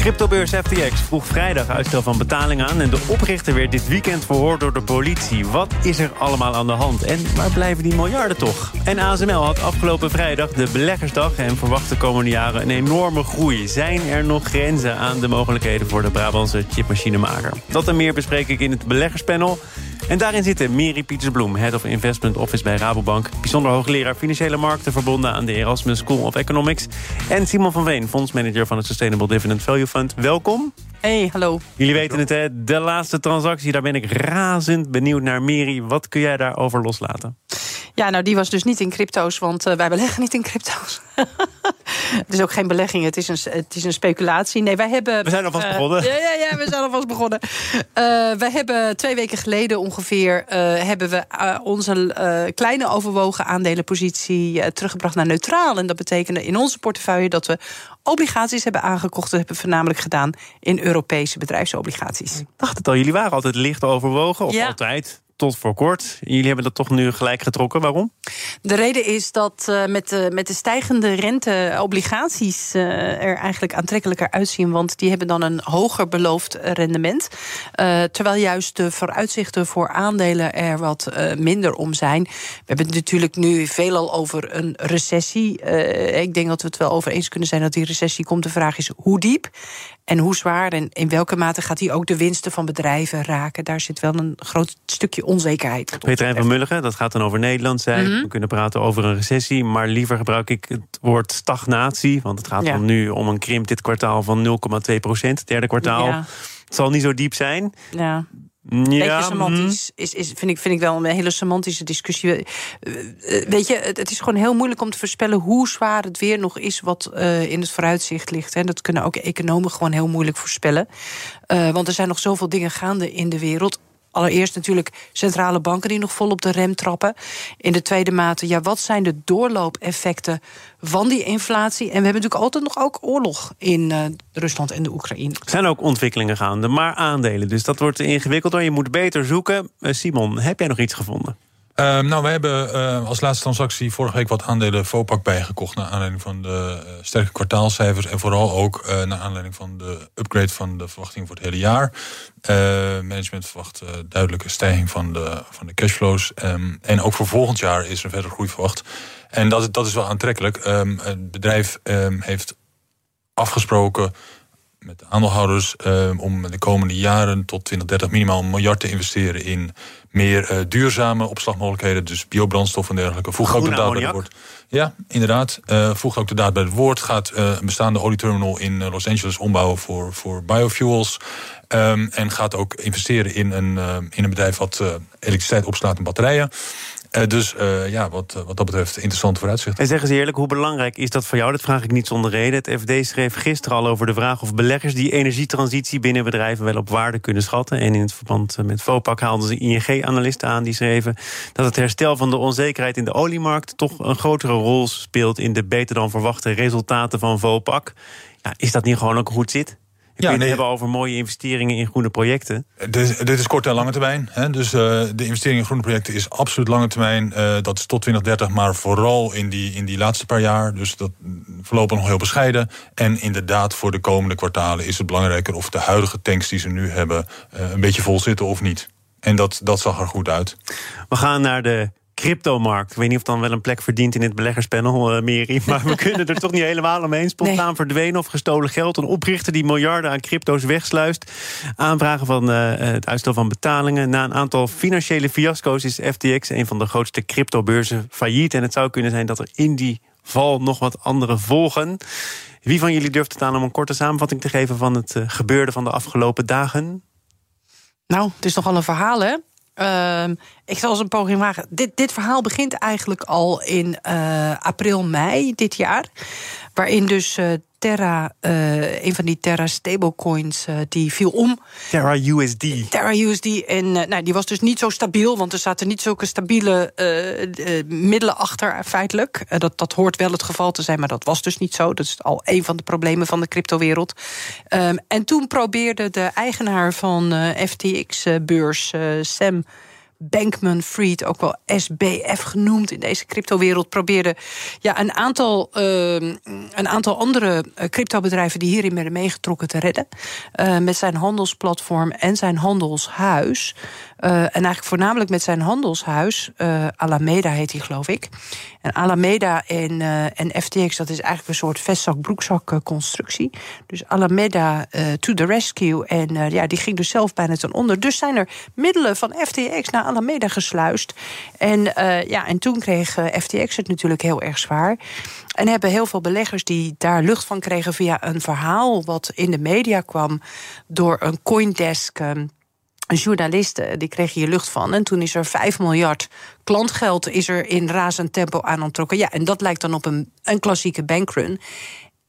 Cryptobeurs FTX vroeg vrijdag uitstel van betaling aan... en de oprichter werd dit weekend verhoord door de politie. Wat is er allemaal aan de hand en waar blijven die miljarden toch? En ASML had afgelopen vrijdag de beleggersdag... en verwacht de komende jaren een enorme groei. Zijn er nog grenzen aan de mogelijkheden voor de Brabantse chipmachinemaker? Dat en meer bespreek ik in het beleggerspanel... En daarin zitten Miri Pietersbloem, Head of Investment Office bij Rabobank... bijzonder hoogleraar Financiële Markten verbonden aan de Erasmus School of Economics... en Simon van Veen, fondsmanager van het Sustainable Dividend Value Fund. Welkom. Hey, hallo. Jullie weten het, hè? De laatste transactie, daar ben ik razend benieuwd naar. Miri, wat kun jij daarover loslaten? Ja, nou die was dus niet in crypto's, want eh, wij beleggen niet in crypto's. het is ook geen belegging, het is een, het is een speculatie. Nee, wij hebben... We zijn alvast eh, begonnen. Ja, ja, ja, we zijn alvast begonnen. Eh, wij hebben twee weken geleden ongeveer... eh, hebben we eh, onze eh, kleine overwogen aandelenpositie... teruggebracht naar neutraal. En dat betekende in onze portefeuille dat we obligaties hebben aangekocht. Dat hebben we voornamelijk gedaan in Europese bedrijfsobligaties. Ik dacht het al, jullie waren altijd licht overwogen, of Ja. altijd... Tot voor kort. Jullie hebben dat toch nu gelijk getrokken. Waarom? De reden is dat eh, met, de, met de stijgende rente obligaties eh, er eigenlijk aantrekkelijker uitzien. Want die hebben dan een hoger beloofd rendement. Eh, terwijl juist de vooruitzichten voor aandelen er wat minder om zijn. We hebben het natuurlijk nu veelal over een recessie. Ik denk dat we het wel over eens kunnen zijn dat die recessie komt. De vraag is hoe diep en hoe zwaar en in welke mate gaat die ook de winsten van bedrijven raken. Daar zit wel een groot stukje onzekerheid. Peter van Mulligen, dat gaat dan over Nederland zijn. Mhm. We kunnen praten over een recessie, maar liever gebruik ik het woord stagnatie. Want het gaat Ja. dan nu om een krimp dit kwartaal van 0,2 procent. Derde kwartaal. Ja. Het zal niet zo diep zijn. Ja. Ja, Beetje semantisch is, is, vind, ik, vind ik wel een hele semantische discussie. Eh, eh, Weet je, het, het is gewoon heel moeilijk om te voorspellen hoe zwaar het weer nog is wat eh, in het vooruitzicht ligt. Hè. Dat kunnen ook economen gewoon heel moeilijk voorspellen. Want er zijn nog zoveel dingen gaande in de wereld. Allereerst natuurlijk centrale banken die nog vol op de rem trappen. In de tweede mate, ja, wat zijn de doorloopeffecten van die inflatie? En we hebben natuurlijk altijd nog ook oorlog in eh, Rusland en de Oekraïne. Er zijn ook ontwikkelingen gaande, maar aandelen. Dus dat wordt ingewikkelder. Je moet beter zoeken. Eh, Simon, heb jij nog iets gevonden? Ehm, nou, wij hebben eh, als laatste transactie vorige week wat aandelen Vopak bijgekocht. Naar aanleiding van de eh, sterke kwartaalcijfers. En vooral ook eh, naar aanleiding van de upgrade van de verwachting voor het hele jaar. Eh, management verwacht eh, duidelijke stijging van de, van de cashflows. Ehm, en ook voor volgend jaar is er verder groei verwacht. En dat, dat is wel aantrekkelijk. Ehm, het bedrijf ehm, heeft afgesproken met de aandeelhouders ehm, om de komende jaren tot 2030 minimaal een miljard te investeren in meer eh, duurzame opslagmogelijkheden, dus biobrandstof en dergelijke. Voegt ook de daad bij het woord. Ja, inderdaad. Eh voegt ook de daad bij het woord. Gaat eh, een bestaande olieterminal in Los Angeles ombouwen voor, voor biofuels. Ehm, en gaat ook investeren in een, eh, in een bedrijf wat elektriciteit opslaat in batterijen. Eh, dus eh, ja, wat, eh, wat dat betreft interessante vooruitzichten. En zeg eens eerlijk, hoe belangrijk is dat voor jou? Dat vraag ik niet zonder reden. Het FD schreef gisteren al over de vraag of beleggers die energietransitie binnen bedrijven wel op waarde kunnen schatten. En in het verband met Vopak haalden ze ING-analisten aan die schreven dat het herstel van de onzekerheid in de oliemarkt toch een grotere rol speelt in de beter dan verwachte resultaten van Vopak. Ja, is dat niet gewoon ook goed zit? Ja, nee. hebben over mooie investeringen in groene projecten. Dit, dit is kort en lange termijn. Hè? Dus eh, de investering in groene projecten is absoluut lange termijn. Eh, dat is tot 2030, maar vooral in die, in die laatste paar jaar. Dus dat mm, voorlopig nog heel bescheiden. En inderdaad, voor de komende kwartalen is het belangrijker of de huidige tanks die ze nu hebben eh, een beetje vol zitten of niet. En dat, dat zag er goed uit. We gaan naar de cryptomarkt. Ik weet niet of dan wel een plek verdient in het beleggerspanel, eh Meri. Maar we kunnen er toch niet helemaal omheen. Spontaan verdwenen of gestolen geld. Een oprichter die miljarden aan crypto's wegsluist. Aanvragen van eh, het uitstel van betalingen. Na een aantal financiële fiasco's is FTX, een van de grootste cryptobeurzen, failliet. En het zou kunnen zijn dat er in die val nog wat andere volgen. Wie van jullie durft het aan om een korte samenvatting te geven van het eh, gebeurde van de afgelopen dagen? Nou, het is nogal een verhaal, hè? Ehm, ik zal eens een poging wagen. Dit, dit verhaal begint eigenlijk al in eh, april, mei dit jaar. Waarin dus eh, Terra, uh, een van die Terra stablecoins, uh, die viel om. Terra USD. Terra USD. En uh, nou, die was dus niet zo stabiel, want er zaten niet zulke stabiele middelen achter, feitelijk. dat, dat hoort wel het geval te zijn, maar dat was dus niet zo. Dat is al een van de problemen van de cryptowereld. Um, en toen probeerde de eigenaar van FTX-beurs, Sam. Bankman Fried, ook wel SBF genoemd in deze cryptowereld, probeerde ja, een, aantal, uh, een aantal andere uh, cryptobedrijven die hierin werden meegetrokken te redden. Uh, met zijn handelsplatform en zijn handelshuis. Uh, en eigenlijk voornamelijk met zijn handelshuis. Alameda heet hij, geloof ik. En Alameda en, en FTX, dat is eigenlijk een soort vestzak-broekzak constructie. Dus Alameda to the rescue. En ja, die ging dus zelf bijna ten onder. Dus zijn er middelen van FTX naar Alameda gesluist. En, ja, en toen kreeg FTX het natuurlijk heel erg zwaar. En hebben heel veel beleggers die daar lucht van kregen via een verhaal wat in de media kwam door een Coindesk. Journalisten, die kregen hier lucht van. En toen is er 5 miljard klantgeld is er in razend tempo aan ontrokken. Ja, en dat lijkt dan op een, een klassieke bankrun.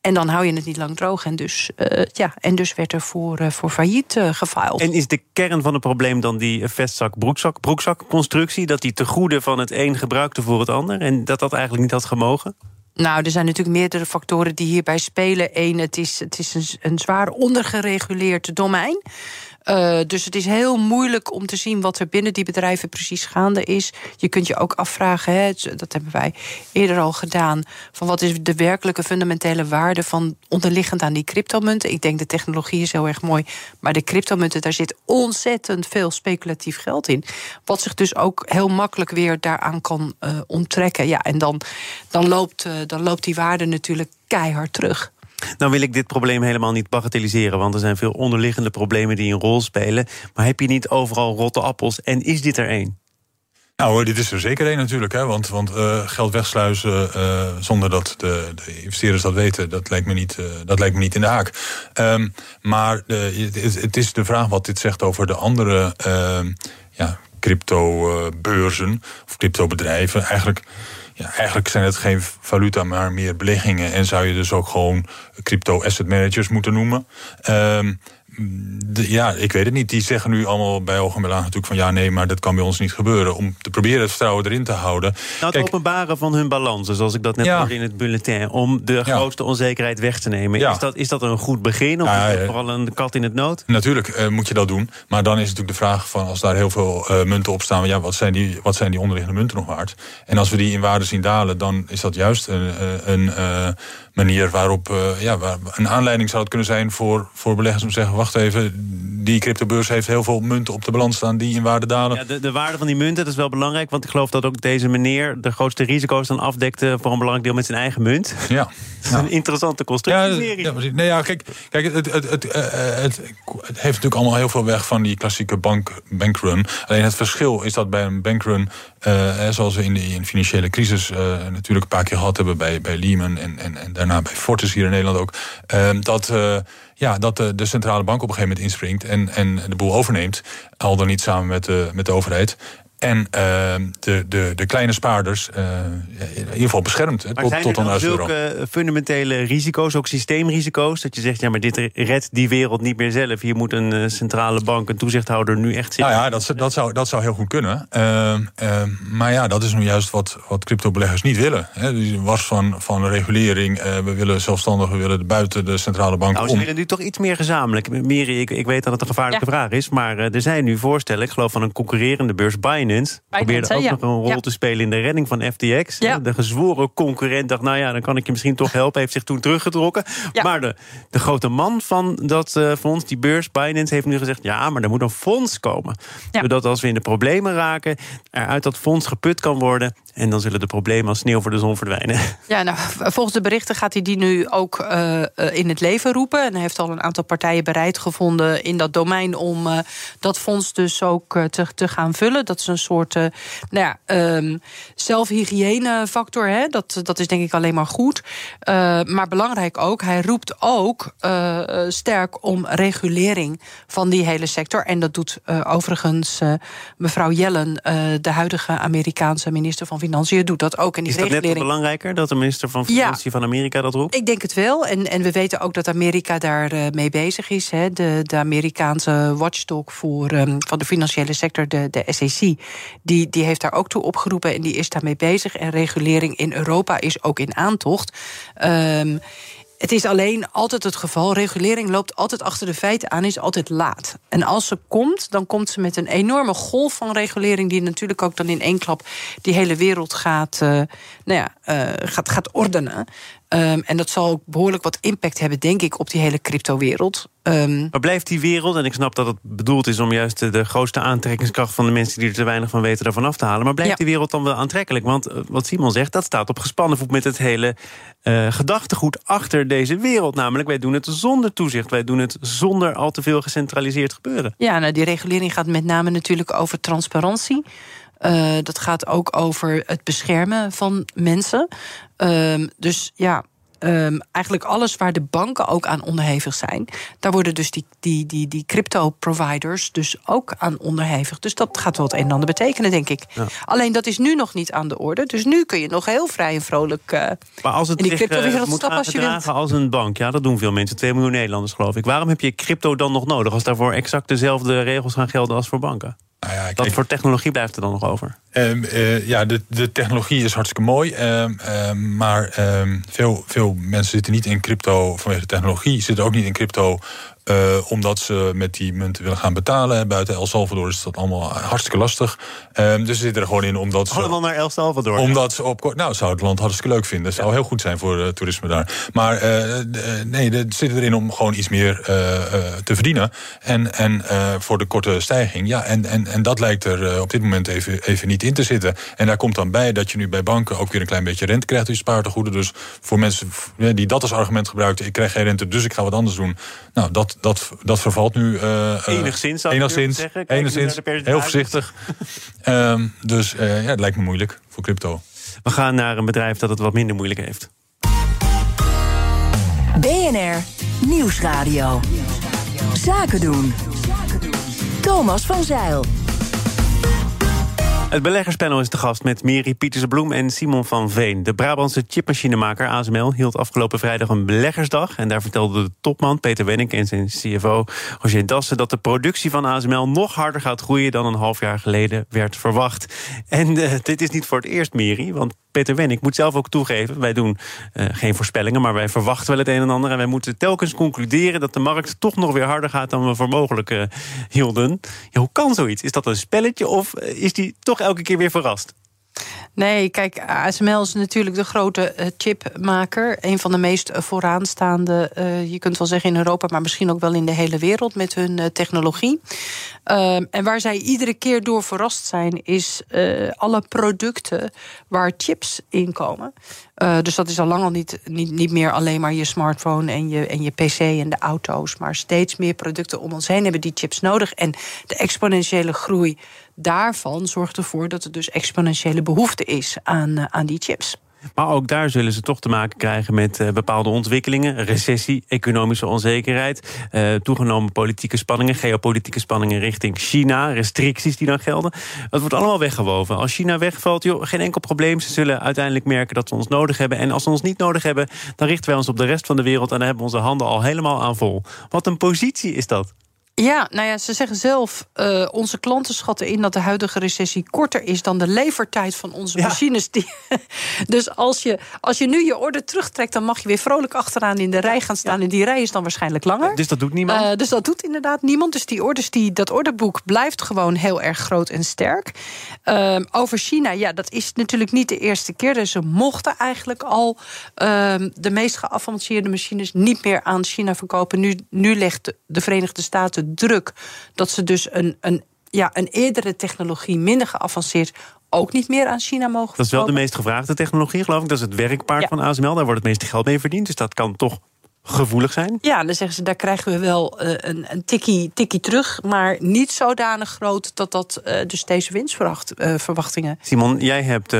En dan hou je het niet lang droog. En dus, uh, ja, en dus werd er voor, uh, voor failliet uh, gefiled. En is de kern van het probleem dan die vestzak-broekzak-constructie? Dat die te goede van het een gebruikte voor het ander? En dat dat eigenlijk niet had gemogen? Nou, er zijn natuurlijk meerdere factoren die hierbij spelen. Eén, het is, het is een, een zwaar ondergereguleerd domein. Uh, dus het is heel moeilijk om te zien wat er binnen die bedrijven precies gaande is. Je kunt je ook afvragen, hè, dat hebben wij eerder al gedaan, van wat is de werkelijke fundamentele waarde van onderliggend aan die cryptomunten. Ik denk de technologie is heel erg mooi, maar de cryptomunten, daar zit ontzettend veel speculatief geld in. Wat zich dus ook heel makkelijk weer daaraan kan uh, onttrekken. Ja, en dan, dan, loopt, uh, dan loopt die waarde natuurlijk keihard terug. Nou wil ik dit probleem helemaal niet bagatelliseren, want er zijn veel onderliggende problemen die een rol spelen. Maar heb je niet overal rotte appels en is dit er één? Nou, dit is er zeker één natuurlijk. Hè? Want, want uh, geld wegsluizen uh, zonder dat de, de, investeerders dat weten, dat lijkt me niet, uh, dat lijkt me niet in de haak. Um, maar het, het, is de vraag wat dit zegt over de andere ehm, ja, crypto-beurzen of crypto-bedrijven. Eigenlijk eigenlijk zijn het geen valuta, maar meer beleggingen. En zou je dus ook gewoon crypto asset managers moeten noemen. Um, ja, ik weet het niet. Die zeggen nu allemaal bij ogen en natuurlijk van ja, nee, maar dat kan bij ons niet gebeuren. Om te proberen het vertrouwen erin te houden. Nou, het openbaren van hun balansen, zoals ik dat net ja. in het bulletin, om de grootste onzekerheid weg te nemen. Ja. Is, dat, is dat een goed begin? Of is dat vooral een kat in het nood? Natuurlijk uh, moet je dat doen. Maar dan is natuurlijk de vraag van als daar heel veel uh, munten op staan, ja, wat zijn, die, wat zijn die onderliggende munten nog waard? En als we die in waarde zien dalen, dan is dat juist een, eh, een, een manier waarop uh, ja, waar een aanleiding zou het kunnen zijn voor, voor beleggers om te zeggen: wacht even, die cryptobeurs heeft heel veel munten op de balans staan die in waarde dalen. Ja, de, de waarde van die munten dat is wel belangrijk, want ik geloof dat ook deze meneer de grootste risico's dan afdekte voor een belangrijk deel met zijn eigen munt. Ja. een interessante constructie. Ja, ja, nee, ja, kijk, kijk het, het, het, het, het, heeft natuurlijk allemaal heel veel weg van die klassieke bank, bankrun. Alleen het verschil is dat bij een bankrun, uh, zoals we in de, in financiële crisis uh, natuurlijk een paar keer gehad hebben bij, bij Lehman en, en, en daarna bij Fortis hier in Nederland ook. Uh, dat, uh, ja, dat de, de, centrale bank op een gegeven moment inspringt en, en de boel overneemt. Al dan niet samen met de, met de overheid. En uh, de, de, de kleine spaarders uh, in ieder geval beschermd. Maar tot, tot er zulke fundamentele risico's, ook systeemrisico's... dat je zegt, ja, maar dit redt die wereld niet meer zelf. Hier moet een uh, centrale bank, een toezichthouder nu echt zitten. Nou ja, dat, dat, zou, dat zou heel goed kunnen. maar ja, dat is nu juist wat, wat cryptobeleggers niet willen. Hè. Die was van, van regulering, we willen zelfstandig... we willen buiten de centrale bank nou, ze willen nu toch iets meer gezamenlijk. Miri, ik, ik weet dat het een gevaarlijke ja. vraag is... maar er zijn nu voorstellen, ik geloof van een concurrerende beurs... Binance Binance probeerde ook nog een rol te spelen in de redding van FTX. De gezworen concurrent dacht, nou ja, dan kan ik je misschien toch helpen. Heeft zich toen teruggetrokken. Maar de, de grote man van dat uh, fonds, die beurs, Binance, heeft nu gezegd... ja, maar er moet een fonds komen. Zodat als we in de problemen raken, er uit dat fonds geput kan worden... en dan zullen de problemen als sneeuw voor de zon verdwijnen. Ja, nou, volgens de berichten gaat hij die nu ook uh, in het leven roepen. En hij heeft al een aantal partijen bereid gevonden in dat domein... om uh, dat fonds dus ook te, te gaan vullen. Dat is een soort uh, nou ja, um, zelfhygiënefactor. Hè? Dat, dat is denk ik alleen maar goed. Uh, maar belangrijk ook, hij roept ook uh, sterk om regulering van die hele sector. En dat doet overigens mevrouw Yellen, de huidige Amerikaanse minister van Financiën, doet dat ook. En die is dat regulering... net belangrijker dat de minister van Financiën van Amerika dat roept? Ik denk het wel. En, en we weten ook dat Amerika daar mee bezig is. Hè. De, de Amerikaanse watchdog voor, um, van de financiële sector, de, de SEC, die, die heeft daar ook toe opgeroepen en die is daarmee bezig. En regulering in Europa is ook in aantocht. Um, het is alleen altijd het geval. Regulering loopt altijd achter de feiten aan, is altijd laat. En als ze komt, dan komt ze met een enorme golf van regulering, die natuurlijk ook dan in één klap die hele wereld gaat, uh, nou ja, uh, gaat, gaat ordenen. Um, en dat zal ook behoorlijk wat impact hebben, denk ik, op die hele cryptowereld. Um, maar blijft die wereld, en ik snap dat het bedoeld is om juist de, de grootste aantrekkingskracht van de mensen die er te weinig van weten daarvan af te halen. Maar blijft ja. die wereld dan wel aantrekkelijk? Want uh, wat Simon zegt, dat staat op gespannen voet met het hele uh, gedachtegoed achter deze wereld. Namelijk, wij doen het zonder toezicht. Wij doen het zonder al te veel gecentraliseerd gebeuren. Ja, nou, die regulering gaat met name natuurlijk over transparantie. Uh, dat gaat ook over het beschermen van mensen. Uh, dus ja, um, eigenlijk alles waar de banken ook aan onderhevig zijn, daar worden dus die, die, die, die crypto-providers dus ook aan onderhevig. Dus dat gaat wel het een en ander betekenen, denk ik. Ja. Alleen dat is nu nog niet aan de orde. Dus nu kun je nog heel vrij en vrolijk uh, maar als het in die crypto-wereld stappen als je wilt. als een bank, ja, dat doen veel mensen. 2 miljoen Nederlanders, geloof ik. Waarom heb je crypto dan nog nodig als daarvoor exact dezelfde regels gaan gelden als voor banken? Nou ja, Wat voor technologie blijft er dan nog over? Um, uh, ja, de, de technologie is hartstikke mooi. Um, um, maar veel, veel mensen zitten niet in crypto vanwege de technologie. Zitten ook niet in crypto uh, omdat ze met die munten willen gaan betalen. Buiten El Salvador is dat allemaal hartstikke lastig. Um, dus ze zitten er gewoon in omdat ze... Allemaal naar El Salvador. Omdat ze op... Nou, zou het land hartstikke leuk vinden. zou heel goed zijn voor uh, toerisme daar. Maar uh, nee, ze zitten erin om gewoon iets meer te verdienen. En, en voor de korte stijging. Ja, en, en, en dat lijkt er op dit moment even, even niet in te zitten. En daar komt dan bij dat je nu bij banken ook weer een klein beetje rente krijgt. Dus spaartegoeden. Dus voor mensen die dat als argument gebruiken... ik krijg geen rente, dus ik ga wat anders doen. Nou, dat, dat, dat vervalt nu. Uh, enigszins, zou enigszins, zeggen. enigszins heel voorzichtig. um, dus uh, ja, het lijkt me moeilijk voor crypto. We gaan naar een bedrijf dat het wat minder moeilijk heeft. BNR Nieuwsradio. Zaken doen. Thomas van Zeil. Het beleggerspanel is te gast met Miri Pietersbloem en Simon van Veen. De Brabantse chipmachinemaker ASML hield afgelopen vrijdag een beleggersdag. En daar vertelde de topman Peter Wenning en zijn CFO Roger Dassen... dat de productie van ASML nog harder gaat groeien dan een half jaar geleden werd verwacht. En uh, dit is niet voor het eerst, Miri, want Peter Wen, ik moet zelf ook toegeven, wij doen uh, geen voorspellingen, maar wij verwachten wel het een en ander. En wij moeten telkens concluderen dat de markt toch nog weer harder gaat dan we voor mogelijk uh, hielden. Hoe kan zoiets? Is dat een spelletje of is die toch elke keer weer verrast? Nee, kijk, ASML is natuurlijk de grote uh, chipmaker. Een van de meest vooraanstaande, uh, je kunt wel zeggen in Europa... maar misschien ook wel in de hele wereld met hun technologie. Ehm, en waar zij iedere keer door verrast zijn... is alle producten waar chips in komen. dus dat is al lang al niet, niet, niet meer alleen maar je smartphone en je, en je pc en de auto's... maar steeds meer producten om ons heen hebben die chips nodig. En de exponentiële groei daarvan zorgt ervoor dat er dus exponentiële behoefte is aan, uh, aan die chips. Maar ook daar zullen ze toch te maken krijgen met uh, bepaalde ontwikkelingen. Recessie, economische onzekerheid, uh, toegenomen politieke spanningen, geopolitieke spanningen richting China, restricties die dan gelden. Dat wordt allemaal weggewoven. Als China wegvalt, joh, geen enkel probleem. Ze zullen uiteindelijk merken dat ze ons nodig hebben. En als ze ons niet nodig hebben, dan richten wij ons op de rest van de wereld en dan hebben we onze handen al helemaal aan vol. Wat een positie is dat. Ja, nou ja, ze zeggen zelf, uh, onze klanten schatten in dat de huidige recessie korter is dan de levertijd van onze ja. machines. Die, dus als je, als je nu je orde terugtrekt, dan mag je weer vrolijk achteraan in de rij gaan staan. Ja. En die rij is dan waarschijnlijk langer. Dus dat doet niemand? Uh, dus dat doet inderdaad niemand. Dus die orders, die, dat orderboek blijft gewoon heel erg groot en sterk. Uh, over China, ja, dat is natuurlijk niet de eerste keer. Dus ze mochten eigenlijk al de meest geavanceerde machines niet meer aan China verkopen. Nu, nu legt de Verenigde Staten druk dat ze dus een, een, ja, een eerdere technologie, minder geavanceerd, ook niet meer aan China mogen Dat is wel de meest gevraagde technologie, geloof ik. Dat is het werkpaard ja. van ASML. Daar wordt het meeste geld mee verdiend. Dus dat kan toch gevoelig zijn? Ja, dan zeggen ze, daar krijgen we wel eh, een, een tikkie, tikkie terug... maar niet zodanig groot dat dat uh, dus deze winstverwachtingen... Simon, jij hebt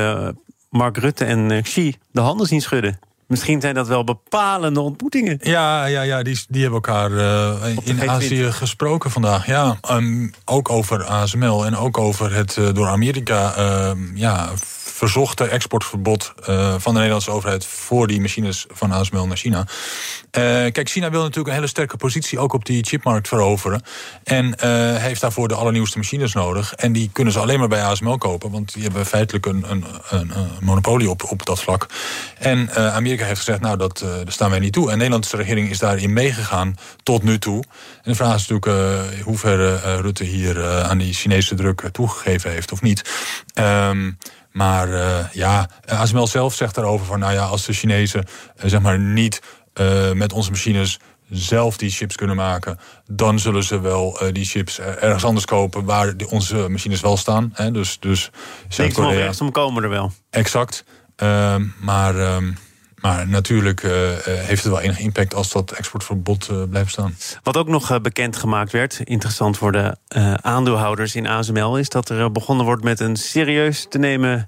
Mark Rutte en Xi de handen zien schudden. Misschien zijn dat wel bepalende ontmoetingen. Ja, ja, ja die, die hebben elkaar uh, in Azië gesproken vandaag. Ja, um, ook over ASML en ook over het uh, door Amerika uh, ja, verzochte exportverbod uh, van de Nederlandse overheid voor die machines van ASML naar China. kijk, China wil natuurlijk een hele sterke positie ook op die chipmarkt veroveren. En heeft daarvoor de allernieuwste machines nodig. En die kunnen ze alleen maar bij ASML kopen, want die hebben feitelijk een, een, een, monopolie op, op dat vlak. En Amerika heeft gezegd, nou, dat, daar staan wij niet toe. En de Nederlandse regering is daarin meegegaan tot nu toe. En de vraag is natuurlijk hoe ver uh, Rutte hier aan die Chinese druk toegegeven heeft of niet. Um, maar ja, ASML zelf zegt daarover van, nou ja, als de Chinezen zeg maar niet met onze machines zelf die chips kunnen maken... dan zullen ze wel uh, die chips ergens anders kopen... waar die, onze machines wel staan. Hè? Dus, dus Zuid-Korea... komen er wel. Exact. Uh, maar... Uh, maar natuurlijk uh, heeft het wel enig impact als dat exportverbod uh, blijft staan. Wat ook nog uh, bekend gemaakt werd, interessant voor de aandeelhouders in ASML, is dat er begonnen wordt met een serieus te nemen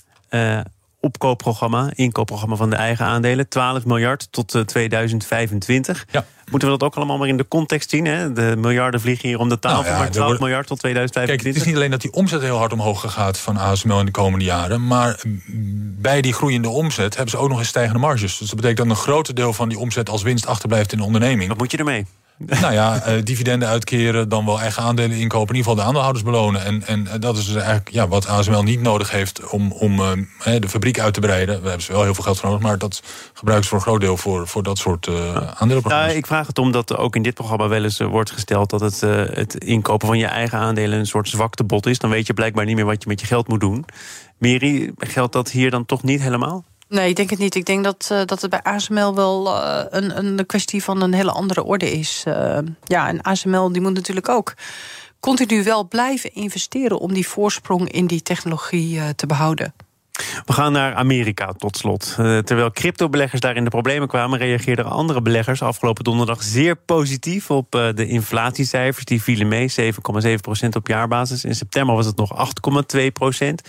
opkoopprogramma, inkoopprogramma van de eigen aandelen. 12 miljard tot 2025. Ja. Moeten we dat ook allemaal maar in de context zien? Hè? De miljarden vliegen hier om de tafel, nou ja, maar 12 wordt... miljard tot 2025. Kijk, het is niet alleen dat die omzet heel hard omhoog gaat van ASML in de komende jaren. Maar bij die groeiende omzet hebben ze ook nog eens stijgende marges. Dus dat betekent dat een groot deel van die omzet als winst achterblijft in de onderneming. Wat moet je ermee? Nou ja, uh, dividenden uitkeren, dan wel eigen aandelen inkopen. In ieder geval de aandeelhouders belonen. En, en dat is dus eigenlijk ja, wat ASML niet nodig heeft om, om uh, de fabriek uit te breiden. We hebben ze wel heel veel geld voor nodig, maar dat gebruiken ze voor een groot deel voor, voor dat soort uh, aandelenprogramma's. Ja, ik vraag het omdat ook in dit programma wel eens wordt gesteld dat het, het inkopen van je eigen aandelen een soort zwaktebod is. Dan weet je blijkbaar niet meer wat je met je geld moet doen. Mary, geldt dat hier dan toch niet helemaal? Nee, ik denk het niet. Ik denk dat, uh, dat het bij ASML wel uh, een, een kwestie van een hele andere orde is. Uh, ja, en ASML die moet natuurlijk ook continu wel blijven investeren... om die voorsprong in die technologie te behouden. We gaan naar Amerika tot slot. terwijl cryptobeleggers daar in de problemen kwamen, reageerden andere beleggers afgelopen donderdag zeer positief op de inflatiecijfers. Die vielen mee, 7,7% op jaarbasis. In september was het nog 8,2 procent.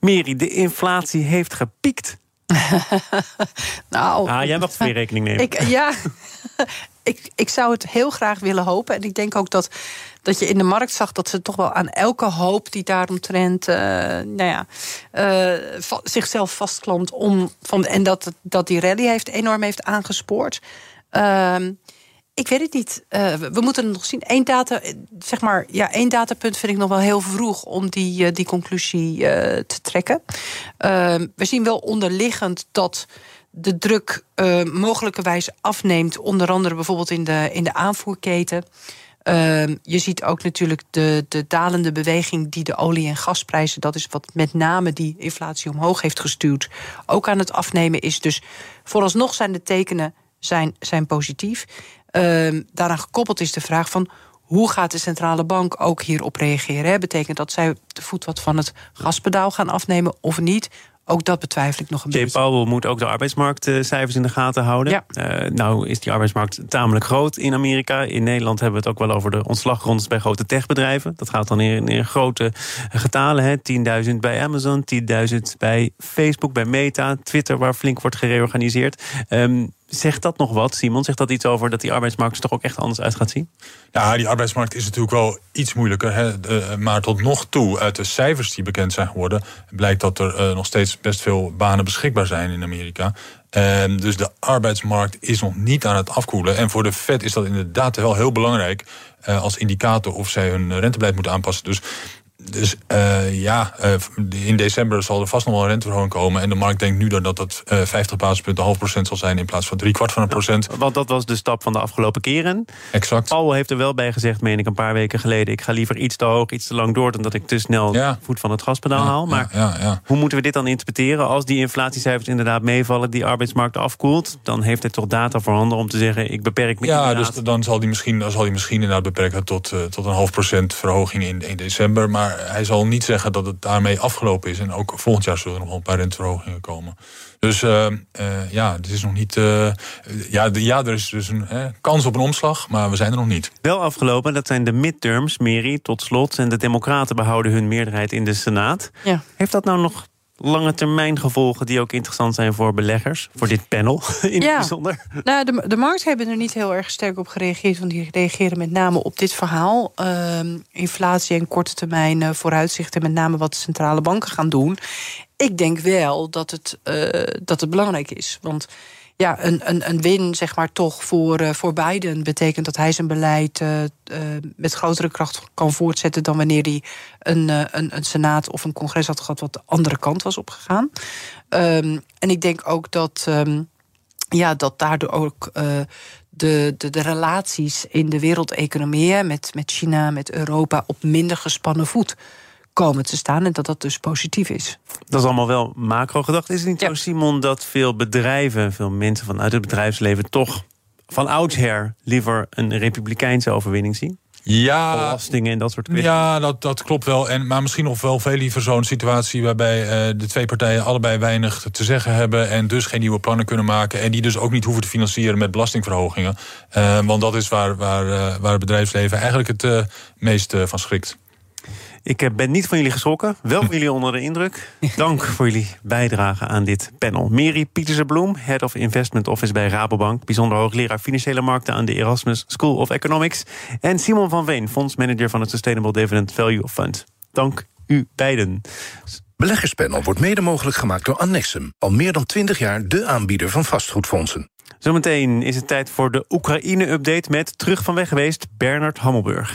Meri, de inflatie heeft gepiekt. nou, ah, jij mag weer rekening nemen. Ik, ja, ik, ik zou het heel graag willen hopen. En ik denk ook dat, dat je in de markt zag dat ze toch wel aan elke hoop die daaromtrent uh, nou ja, uh, zichzelf vastklampt. Om, van, en dat, dat die rally heeft, enorm heeft aangespoord. Uh, ik weet het niet. Uh, we moeten het nog zien. Eén, data, zeg maar, ja, één datapunt vind ik nog wel heel vroeg om die, uh, die conclusie te trekken. we zien wel onderliggend dat de druk mogelijkerwijs afneemt. Onder andere bijvoorbeeld in de, in de aanvoerketen. je ziet ook natuurlijk de, de dalende beweging die de olie- en gasprijzen, dat is wat met name die inflatie omhoog heeft gestuurd, ook aan het afnemen is. Dus vooralsnog zijn de tekenen zijn, zijn positief. Uh, daaraan gekoppeld is de vraag van hoe gaat de centrale bank ook hierop reageren? Betekent dat zij de voet wat van het gaspedaal gaan afnemen of niet? Ook dat betwijfel ik nog een Jay beetje. Powell moet ook de arbeidsmarktcijfers in de gaten houden. Ja. Uh, nou is die arbeidsmarkt tamelijk groot in Amerika. In Nederland hebben we het ook wel over de ontslagrondes bij grote techbedrijven. Dat gaat dan in, in grote getalen. 10.000 bij Amazon, 10.000 bij Facebook, bij Meta, Twitter, waar flink wordt gereorganiseerd. Um, Zegt dat nog wat, Simon? Zegt dat iets over dat die arbeidsmarkt er toch ook echt anders uit gaat zien? Ja, die arbeidsmarkt is natuurlijk wel iets moeilijker. Hè. maar tot nog toe, uit de cijfers die bekend zijn geworden... blijkt dat er uh, nog steeds best veel banen beschikbaar zijn in Amerika. Uh, dus de arbeidsmarkt is nog niet aan het afkoelen. En voor de Fed is dat inderdaad wel heel belangrijk... Uh, als indicator of zij hun rentebeleid moeten aanpassen. Dus dus uh, ja, uh, in december zal er vast nog wel een renteverhoging komen. En de markt denkt nu dat dat uh, 50 basispunten half procent zal zijn... in plaats van drie kwart van een procent. want dat was de stap van de afgelopen keren. Exact. Paul heeft er wel bij gezegd, meen ik een paar weken geleden... ik ga liever iets te hoog, iets te lang door... dan dat ik te snel ja. voet van het gaspedaal ja, haal. Maar ja, hoe moeten we dit dan interpreteren? Als die inflatiecijfers inderdaad meevallen... die arbeidsmarkt afkoelt... dan heeft hij toch data voorhanden om te zeggen... ik beperk me Ja, dus dan zal hij misschien, dan zal hij misschien inderdaad beperken... tot, tot een half procent verhoging in, in december... Maar Maar hij zal niet zeggen dat het daarmee afgelopen is. En ook volgend jaar zullen er nog wel een paar renteverhogingen komen. Dus uh, uh, ja, het is nog niet. Uh, ja, de, ja, er is dus een kans op een omslag, maar we zijn er nog niet. Wel afgelopen, dat zijn de midterms, Meri, tot slot. En de Democraten behouden hun meerderheid in de Senaat. Ja. Heeft dat nou nog lange termijn gevolgen die ook interessant zijn voor beleggers? Voor dit panel in ja. het bijzonder? Nou, de, de markten hebben er niet heel erg sterk op gereageerd. Want die reageren met name op dit verhaal. Uh, inflatie en korte termijn uh, vooruitzichten. Met name wat de centrale banken gaan doen. Ik denk wel dat het, uh, dat het belangrijk is. Want ja, een, een, een win, zeg maar, toch voor, uh, voor Biden betekent dat hij zijn beleid uh, uh, met grotere kracht kan voortzetten dan wanneer hij een, een, een senaat of een congres had gehad wat de andere kant was opgegaan. Um, en ik denk ook dat, um, ja, dat daardoor ook de, de, de relaties in de wereldeconomie met, met China, met Europa op minder gespannen voet komen te staan en dat dat dus positief is. Dat is allemaal wel macro gedacht. Is het niet Ja. zo, Simon, dat veel bedrijven, veel mensen vanuit het bedrijfsleven toch van oudsher liever een republikeinse overwinning zien? Ja, Belastingen en dat soort kwesties. Ja, dat, dat klopt wel. En, maar misschien nog wel veel liever zo'n situatie waarbij eh, de twee partijen allebei weinig te zeggen hebben en dus geen nieuwe plannen kunnen maken. En die dus ook niet hoeven te financieren met belastingverhogingen. Eh, want dat is waar, waar, eh, waar het bedrijfsleven eigenlijk het meest van schrikt. Ik eh, ben niet van jullie geschrokken, wel van jullie onder de indruk. Dank voor jullie bijdrage aan dit panel. Meri Pieterse-Bloem, Head of Investment Office bij Rabobank... bijzonder hoogleraar Financiële Markten aan de Erasmus School of Economics... en Simon van Veen, fondsmanager van het Sustainable Dividend Value Fund. Dank u beiden. Beleggerspanel wordt mede mogelijk gemaakt door Annexum. Al meer dan 20 jaar de aanbieder van vastgoedfondsen. Zometeen is het tijd voor de Oekraïne-update... met terug van weg geweest Bernard Hammelburg.